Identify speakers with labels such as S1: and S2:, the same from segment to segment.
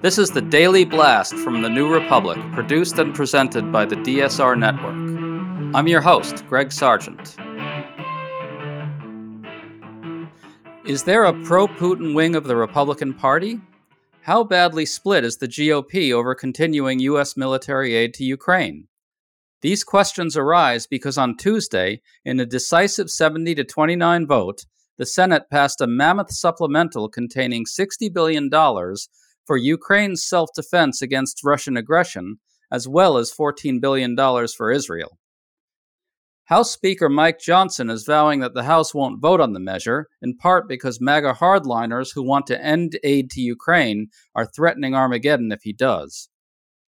S1: This is the Daily Blast from the New Republic, produced and presented by the DSR Network. I'm your host, Greg Sargent. Is there a pro Putin wing of the Republican Party? How badly split is the GOP over continuing U.S. military aid to Ukraine? These questions arise because on Tuesday, in a decisive 70 to 29 vote, the Senate passed a mammoth supplemental containing $60 billion for Ukraine's self defense against Russian aggression, as well as $14 billion for Israel. House Speaker Mike Johnson is vowing that the House won't vote on the measure, in part because MAGA hardliners who want to end aid to Ukraine are threatening Armageddon if he does.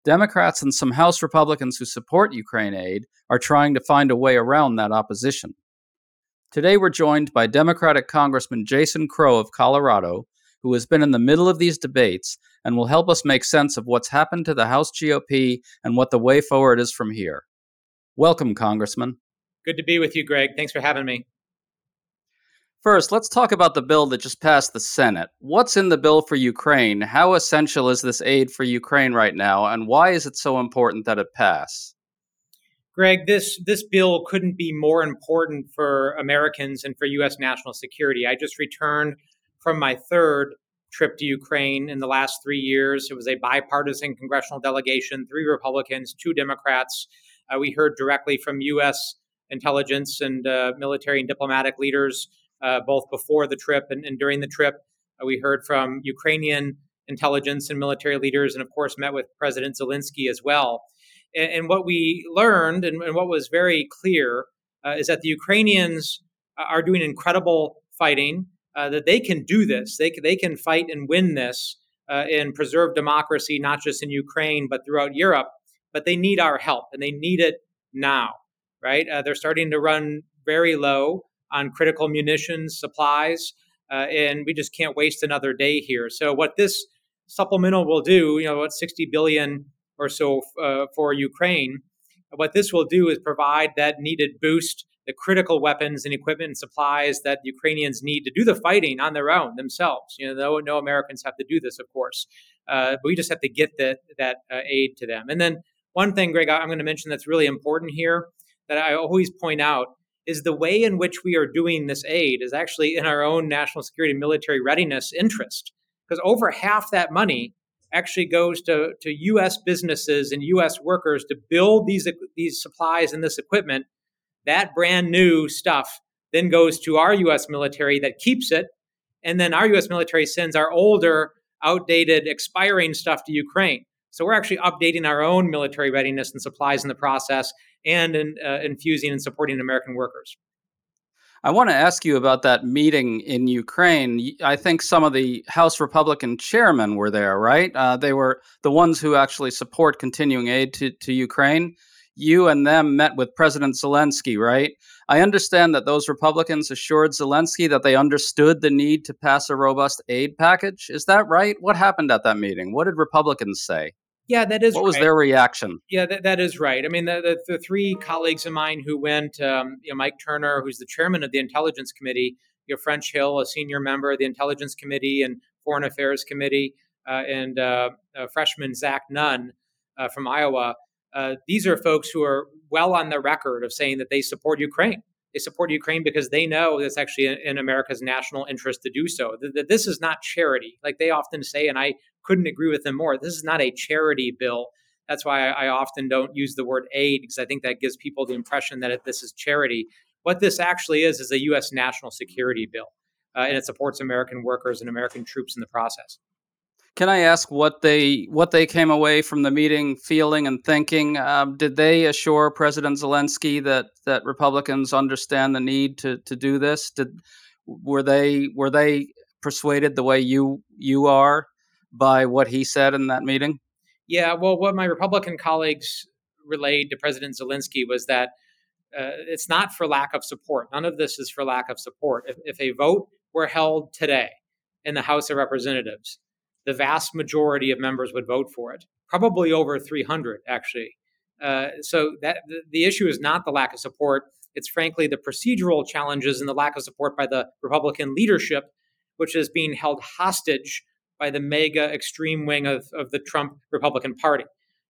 S1: Democrats and some House Republicans who support Ukraine aid are trying to find a way around that opposition. Today we're joined by Democratic Congressman Jason Crow of Colorado, who has been in the middle of these debates and will help us make sense of what's happened to the House GOP and what the way forward is from here. Welcome, Congressman.
S2: Good to be with you, Greg. Thanks for having me.
S1: First, let's talk about the bill that just passed the Senate. What's in the bill for Ukraine? How essential is this aid for Ukraine right now, and why is it so important that it pass?
S2: Greg, this this bill couldn't be more important for Americans and for U.S. national security. I just returned from my third trip to Ukraine in the last three years. It was a bipartisan congressional delegation, three Republicans, two Democrats. Uh, we heard directly from U.S. intelligence and uh, military and diplomatic leaders uh, both before the trip and, and during the trip. Uh, we heard from Ukrainian intelligence and military leaders, and of course, met with President Zelensky as well. And, and what we learned and, and, what was very clear uh, is that the Ukrainians are doing incredible fighting uh, that they can do this. They, they can fight and win this uh, and preserve democracy, not just in Ukraine, but throughout Europe. But they need our help and they need it now, right? Uh, they're starting to run very low on critical munitions, supplies, uh, and we just can't waste another day here. So, what this supplemental will do, you know, what 60 billion or so uh, for Ukraine, what this will do is provide that needed boost the critical weapons and equipment and supplies that the Ukrainians need to do the fighting on their own themselves. You know, no, no Americans have to do this, of course, uh, but we just have to get the, that uh, aid to them. And then one thing, Greg, I'm going to mention that's really important here that I always point out is the way in which we are doing this aid is actually in our own national security military readiness interest because over half that money actually goes to, to U.S. businesses and U.S. workers to build these, these supplies and this equipment that brand new stuff then goes to our US military that keeps it. And then our US military sends our older, outdated, expiring stuff to Ukraine. So we're actually updating our own military readiness and supplies in the process. and in, uh, infusing and supporting American workers.
S1: I want to ask you about that meeting in Ukraine. I think some of the House Republican chairmen were there, right? Uh, they were the ones who actually support continuing aid to, to Ukraine. You and them met with President Zelensky, right? I understand that those Republicans assured Zelensky that they understood the need to pass a robust aid package. Is that right? What happened at that meeting? What did Republicans say?
S2: Yeah, that is.
S1: What was
S2: right.
S1: their reaction?
S2: Yeah, that, that is right. I mean, the, the, the three colleagues of mine who went, um, you know, Mike Turner, who's the chairman of the Intelligence Committee, you know, French Hill, a senior member of the Intelligence Committee and Foreign Affairs Committee, uh, and uh, uh, freshman Zach Nunn uh, from Iowa. Uh, these are folks who are well on the record of saying that they support Ukraine. They support Ukraine because they know it's actually in America's national interest to do so. That this is not charity, like they often say, and I couldn't agree with them more. This is not a charity bill. That's why I, often don't use the word aid because I think that gives people the impression that this is charity. What this actually is is a U.S. national security bill, uh, and it supports American workers and American troops in the process.
S1: Can I ask what they what they came away from the meeting feeling and thinking? Um, did they assure President Zelensky that that Republicans understand the need to to do this? Did were they were they persuaded the way you you are by what he said in that meeting?
S2: Yeah, well, what my Republican colleagues relayed to President Zelensky was that uh, it's not for lack of support. None of this is for lack of support. If, if a vote were held today in the House of Representatives, the vast majority of members would vote for it, probably over 300, actually. Uh, so that the, the issue is not the lack of support. It's frankly the procedural challenges and the lack of support by the Republican leadership, which is being held hostage by the MAGA extreme wing of, of the Trump Republican Party.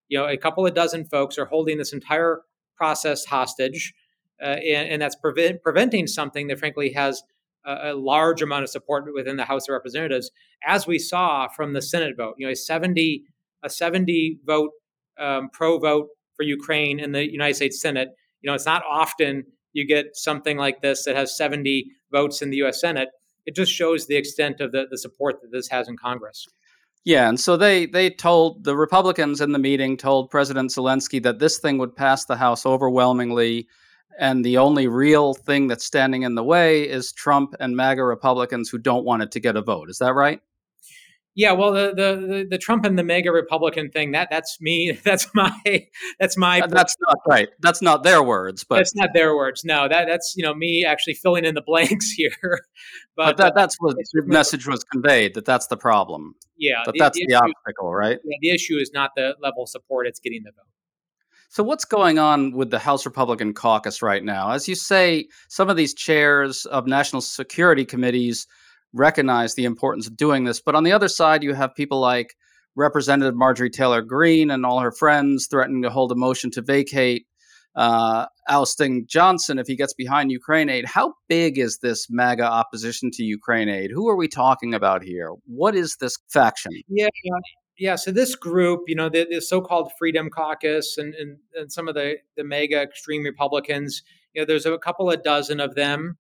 S2: You know, a couple of dozen folks are holding this entire process hostage, uh, and, and, that's prevent, preventing something that, frankly, has a, large amount of support within the House of Representatives, as we saw from the Senate vote. You know, a seventy a seventy vote um, pro vote for Ukraine in the United States Senate. You know, it's not often you get something like this that has seventy votes in the U.S. Senate it just shows the extent of the, the support that this has in Congress.
S1: Yeah, and so they they told the Republicans in the meeting told President Zelensky that this thing would pass the House overwhelmingly, and the only real thing that's standing in the way is Trump and MAGA Republicans who don't want it to get a vote. Is that right?
S2: Yeah, well, the, the the Trump and the MAGA Republican thing that that's me. That's my that's my.
S1: That's not right. That's not their words, but
S2: that's not their words. No, that that's you know me actually filling in the blanks here.
S1: but, but that, that's what the message was conveyed that that's the problem.
S2: Yeah,
S1: that the, that's the, the issue, obstacle, right?
S2: Yeah, the issue is not the level of support; it's getting the vote.
S1: So, what's going on with the House Republican caucus right now? As you say, some of these chairs of national security committees recognize the importance of doing this. But on the other side, you have people like Representative Marjorie Taylor Greene and all her friends threatening to hold a motion to vacate, uh, ousting Johnson if he gets behind Ukraine aid. How big is this MAGA opposition to Ukraine aid? Who are we talking about here? What is this faction?
S2: Yeah, yeah. So this group, you know, the, the so-called Freedom Caucus and, and, and some of the the MAGA extreme Republicans, you know, there's a couple of dozen of them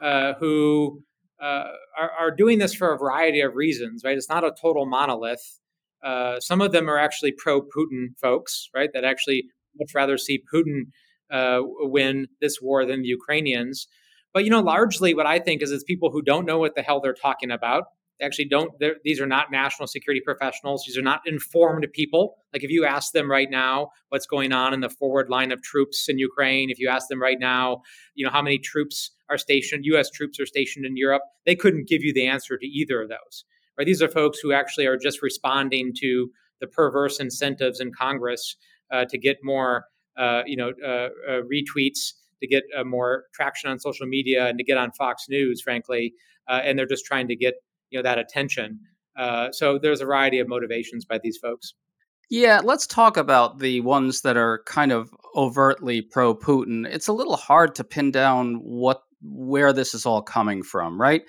S2: uh, who uh, are, are, doing this for a variety of reasons, right? It's not a total monolith. Uh, some of them are actually pro Putin folks, right? That actually much rather see Putin uh, win this war than the Ukrainians. But you know, largely what I think is it's people who don't know what the hell they're talking about. They actually don't. These are not national security professionals. These are not informed people. Like if you ask them right now what's going on in the forward line of troops in Ukraine, if you ask them right now, you know how many troops are stationed, U.S. troops are stationed in Europe, they couldn't give you the answer to either of those. Right? These are folks who actually are just responding to the perverse incentives in Congress uh, to get more, uh, you know, uh, uh retweets, to get uh, more traction on social media, and to get on Fox News, frankly. Uh, and they're just trying to get you know that attention. Uh, so there's a variety of motivations by these folks.
S1: Yeah, let's talk about the ones that are kind of overtly pro Putin. It's a little hard to pin down what where this is all coming from, right?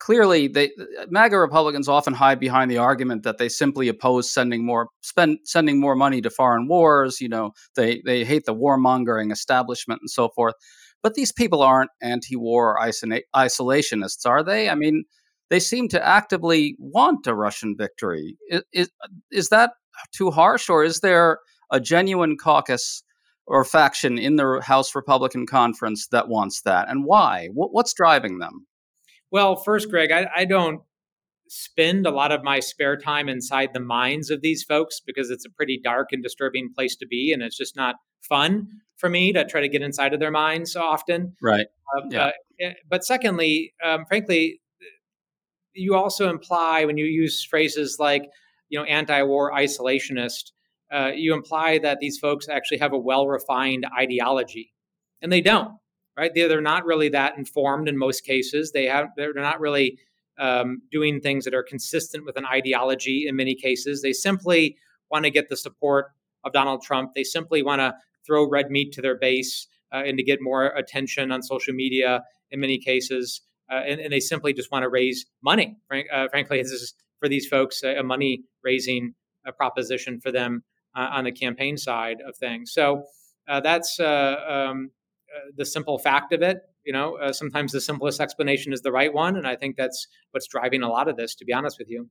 S1: Clearly, they MAGA Republicans often hide behind the argument that they simply oppose sending more spend sending more money to foreign wars. You know, they they hate the warmongering establishment and so forth. But these people aren't anti-war isolationists, are they? I mean, they seem to actively want a Russian victory. Is, is, is that too harsh, or is there a genuine caucus or faction in the House Republican conference that wants that, and why? what's driving them?
S2: Well, first, Greg, I, I don't spend a lot of my spare time inside the minds of these folks because it's a pretty dark and disturbing place to be, and it's just not fun for me to try to get inside of their minds so often.
S1: Right.
S2: Uh, yeah. Uh, eh, but secondly, um, frankly, you also imply when you use phrases like, you know, anti-war isolationist, uh, you imply that these folks actually have a well-refined ideology, and they don't. Right? They're, they're not really that informed in most cases. They have they're not really um, doing things that are consistent with an ideology in many cases. They simply want to get the support of Donald Trump. They simply want to throw red meat to their base uh, and to get more attention on social media in many cases. Uh, and, and, they simply just want to raise money. Frank, uh, frankly, this is for these folks a, a money raising uh, proposition for them uh, on the campaign side of things. So uh, that's um, the simple fact of it. You know, sometimes the simplest explanation is the right one, and I think that's what's driving a lot of this. To be honest with you.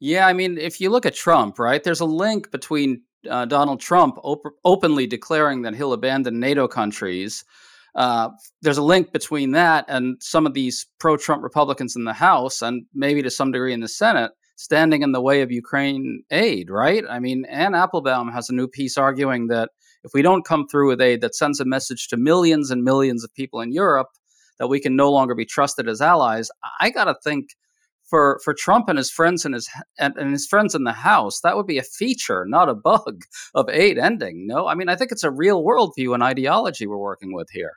S1: Yeah, I mean, if you look at Trump, right, there's a link between uh, Donald Trump op- openly declaring that he'll abandon NATO countries. Uh, there's a link between that and some of these pro Trump Republicans in the House and maybe to some degree in the Senate standing in the way of Ukraine aid, right? I mean, Anne Applebaum has a new piece arguing that if we don't come through with aid that sends a message to millions and millions of people in Europe that we can no longer be trusted as allies, I got to think for for Trump and his friends in his and, and, his friends in the House, that would be a feature, not a bug of aid ending. No, I mean I think it's a real worldview and ideology we're working with here.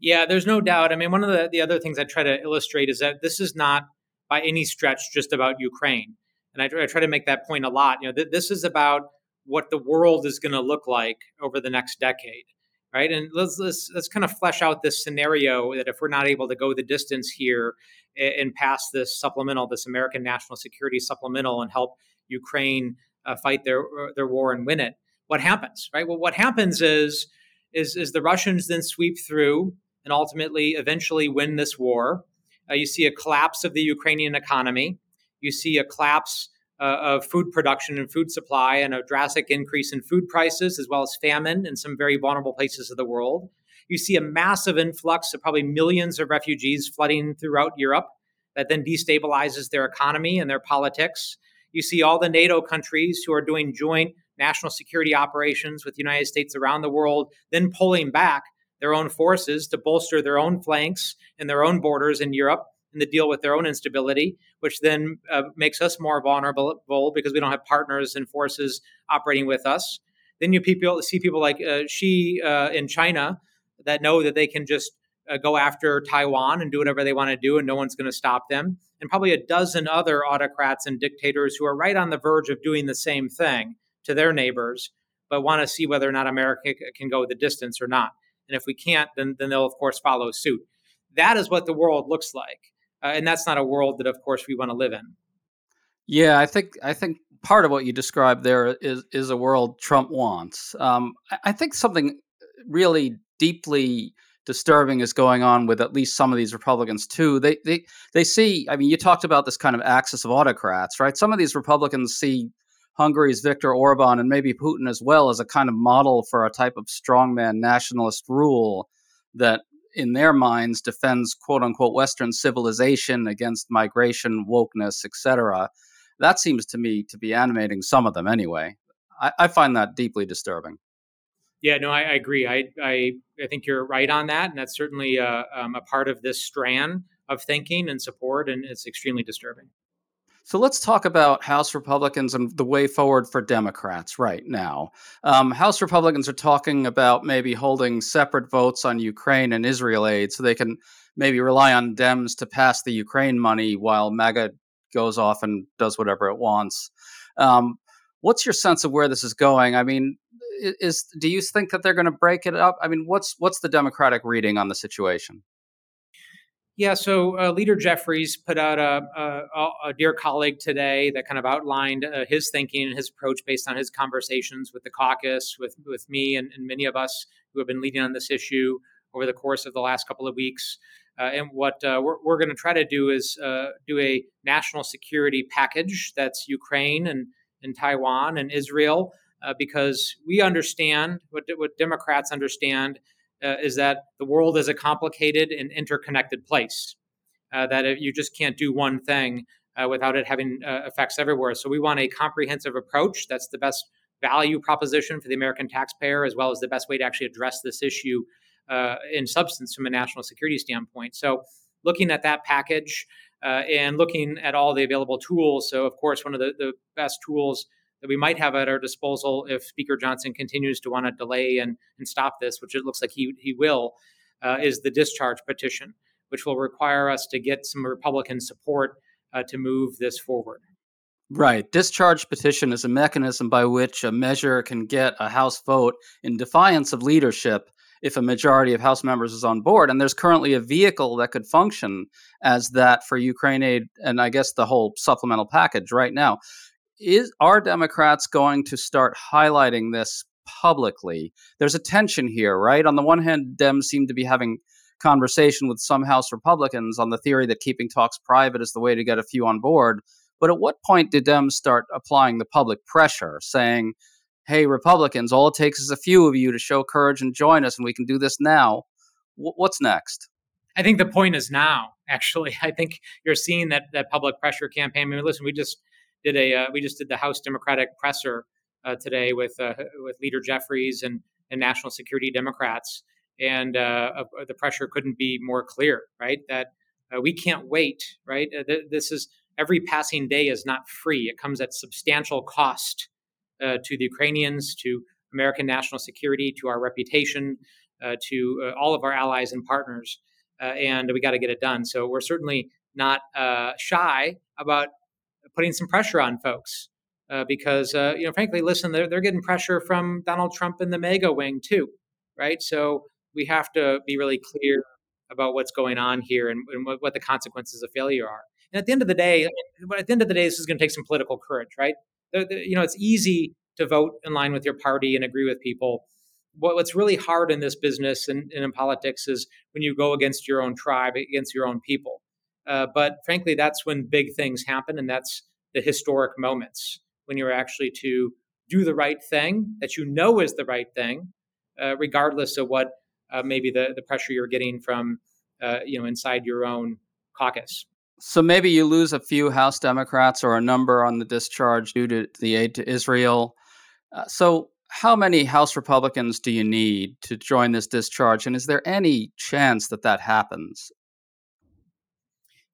S2: Yeah, there's no doubt. I mean, one of the, the other things I try to illustrate is that this is not by any stretch just about Ukraine, and I, I try to make that point a lot. You know, th- this is about what the world is going to look like over the next decade right? And let's let's let's kind of flesh out this scenario that if we're not able to go the distance here and pass this supplemental, this American national security supplemental, and help Ukraine uh, fight their their war and win it, what happens, right? Well, what happens is is is the Russians then sweep through and ultimately eventually win this war. Uh, you see a collapse of the Ukrainian economy. You see a collapse uh, of food production and food supply and a drastic increase in food prices, as well as famine in some very vulnerable places of the world. You see a massive influx of probably millions of refugees flooding throughout Europe that then destabilizes their economy and their politics. You see all the NATO countries who are doing joint national security operations with the United States around the world, then pulling back their own forces to bolster their own flanks and their own borders in Europe and to deal with their own instability, which then uh, makes us more vulnerable because we don't have partners and forces operating with us. Then you people see people like uh, Xi uh, in China that know that they can just uh, go after Taiwan and do whatever they want to do, and no one's going to stop them. And probably a dozen other autocrats and dictators who are right on the verge of doing the same thing to their neighbors, but want to see whether or not America can go the distance or not. And if we can't, then, then they'll, of course, follow suit. That is what the world looks like uh, and that's not a world that, of course, we want to live in.
S1: Yeah, I think I think part of what you described there is is a world Trump wants. Um, I, I think something really deeply disturbing is going on with at least some of these Republicans too. They they they see. I mean, you talked about this kind of axis of autocrats, right? Some of these Republicans see Hungary's Viktor Orban and maybe Putin as well as a kind of model for a type of strongman nationalist rule that in their minds defends quote unquote western civilization against migration wokeness etc that seems to me to be animating some of them anyway. I, I find that deeply disturbing.
S2: Yeah no i, I agree. I, I, I think you're right on that and that's certainly a, uh, um, a part of this strand of thinking and support and it's extremely disturbing
S1: so let's talk about House Republicans and the way forward for Democrats right now. Um, House Republicans are talking about maybe holding separate votes on Ukraine and Israel aid so they can maybe rely on Dems to pass the Ukraine money while MAGA goes off and does whatever it wants. Um, what's your sense of where this is going? I mean, is do you think that they're going to break it up? I mean, what's what's the Democratic reading on the situation?
S2: Yeah, so uh, Leader Jeffries put out a, a, a, dear colleague today that kind of outlined uh, his thinking and his approach based on his conversations with the caucus, with with me, and, and many of us who have been leading on this issue over the course of the last couple of weeks. Uh, and what uh, we're, we're going to try to do is uh, do a national security package that's Ukraine and, and Taiwan and Israel uh, because we understand what, what Democrats understand uh, is that the world is a complicated and interconnected place. Uh, that you just can't do one thing uh, without it having uh, effects everywhere. So we want a comprehensive approach. That's the best value proposition for the American taxpayer, as well as the best way to actually address this issue uh, in substance from a national security standpoint. So looking at that package uh, and looking at all the available tools. So of course, one of the, the best tools that we might have at our disposal if Speaker Johnson continues to want to delay and, and stop this, which it looks like he, he will, uh, is the discharge petition, which will require us to get some Republican support uh, to move this forward.
S1: Right. Discharge petition is a mechanism by which a measure can get a House vote in defiance of leadership if a majority of House members is on board. And there's currently a vehicle that could function as that for Ukraine aid and I guess the whole supplemental package right now is are Democrats going to start highlighting this publicly? There's a tension here, right? On the one hand, Dems seem to be having conversation with some House Republicans on the theory that keeping talks private is the way to get a few on board. But at what point did Dems start applying the public pressure, saying, hey, Republicans, all it takes is a few of you to show courage and join us, and we can do this now? W- what's next?
S2: I think the point is now, actually. I think you're seeing that, that public pressure campaign. I mean, listen, we just did a uh, we just did the House Democratic presser uh, today with uh, with Leader Jeffries and and national security Democrats, and uh, the pressure couldn't be more clear. Right, that uh, we can't wait. Right, uh, th- this is every passing day is not free. It comes at substantial cost to the Ukrainians, to American national security, to our reputation, to all of our allies and partners, and we got to get it done. So we're certainly not shy about putting some pressure on folks. Uh, because uh, you know, frankly, listen, they're they're getting pressure from Donald Trump and the MAGA wing too, right? So we have to be really clear about what's going on here and, and what, what, the consequences of failure are. And at the end of the day, at the end of the day, this is going to take some political courage, right? The, the, you know, it's easy to vote in line with your party and agree with people. What, what's really hard in this business and, and, in politics is when you go against your own tribe, against your own people. Uh, but frankly, that's when big things happen, and that's the historic moments when you're actually to do the right thing that you know is the right thing, uh, regardless of what uh, maybe the, the pressure you're getting from uh, you know inside your own caucus.
S1: So maybe you lose a few House Democrats or a number on the discharge due to the aid to Israel. Uh, so how many House Republicans do you need to join this discharge? And is there any chance that that happens?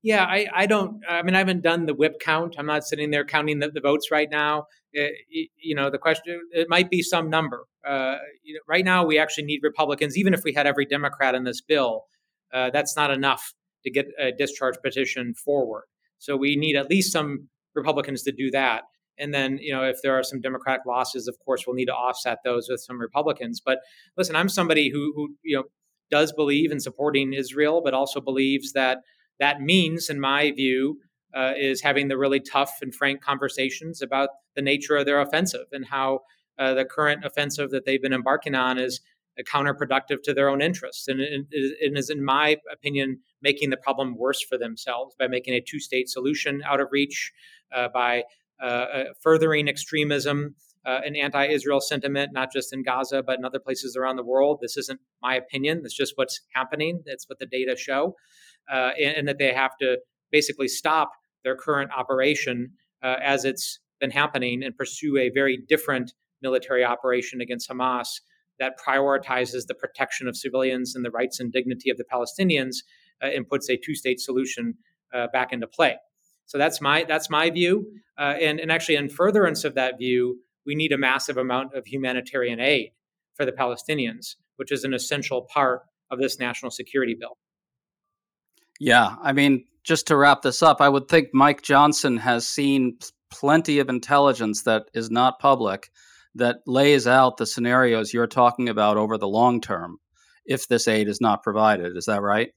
S2: Yeah, I, I don't. I mean, I haven't done the whip count. I'm not sitting there counting the, the votes right now. It, uh, you know, the question it might be some number. Uh, you know, right now, we actually need Republicans. Even if we had every Democrat in this bill, uh, that's not enough to get a discharge petition forward. So we need at least some Republicans to do that. And then, you know, if there are some Democratic losses, of course, we'll need to offset those with some Republicans. But listen, I'm somebody who, who you know, does believe in supporting Israel, but also believes that that means, in my view, uh, is having the really tough and frank conversations about the nature of their offensive and how uh, the current offensive that they've been embarking on is uh, counterproductive to their own interests and, and, and, is, in my opinion, making the problem worse for themselves by making a two state solution out of reach, uh, by uh, uh, furthering extremism. an anti Israel sentiment, not just in Gaza, but in other places around the world. This isn't my opinion. It's just what's happening. It's what the data show uh, and, and, that they have to basically stop their current operation uh, as it's been happening and pursue a very different military operation against Hamas that prioritizes the protection of civilians and the rights and dignity of the Palestinians uh, and puts a two-state solution uh, back into play. So that's my that's my view, uh, and and actually in furtherance of that view, we need a massive amount of humanitarian aid for the Palestinians, which is an essential part of this national security bill.
S1: Yeah, I mean, just to wrap this up, I would think Mike Johnson has seen plenty of intelligence that is not public that lays out the scenarios you're talking about over the long term if this aid is not provided. Is that right?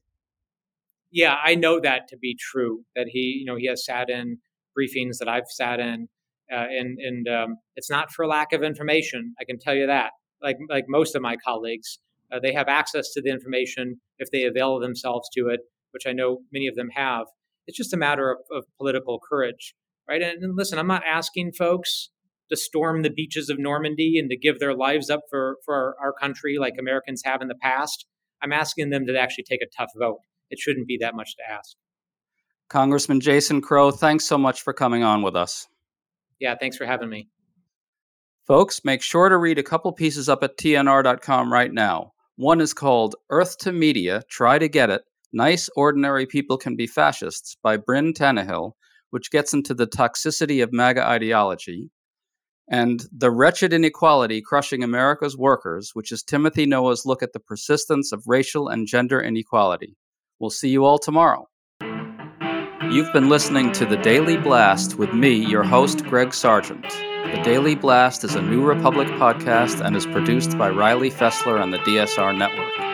S2: Yeah, I know that to be true. That he, you know, he has sat in briefings that I've sat in, uh, and and um, it's not for lack of information. I can tell you that. Like like most of my colleagues, uh, they have access to the information if they avail themselves to it which I know many of them have. It's just a matter of, of political courage, right? And, and listen, I'm not asking folks to storm the beaches of Normandy and to give their lives up for, for our, our country like Americans have in the past. I'm asking them to actually take a tough vote. It shouldn't be that much to ask.
S1: Congressman Jason Crow, thanks so much for coming on with us.
S2: Yeah, thanks for having me.
S1: Folks, make sure to read a couple pieces up at tnr.com right now. One is called Earth to Media Try to Get It Nice Ordinary People Can Be Fascists by Brynn Tannehill, which gets into the toxicity of MAGA ideology, and The Wretched Inequality Crushing America's Workers, which is Timothy Noah's look at the persistence of racial and gender inequality. We'll see you all tomorrow. You've been listening to The Daily Blast with me, your host, Greg Sargent. The Daily Blast is a New Republic podcast and is produced by Riley Fessler and the DSR Network.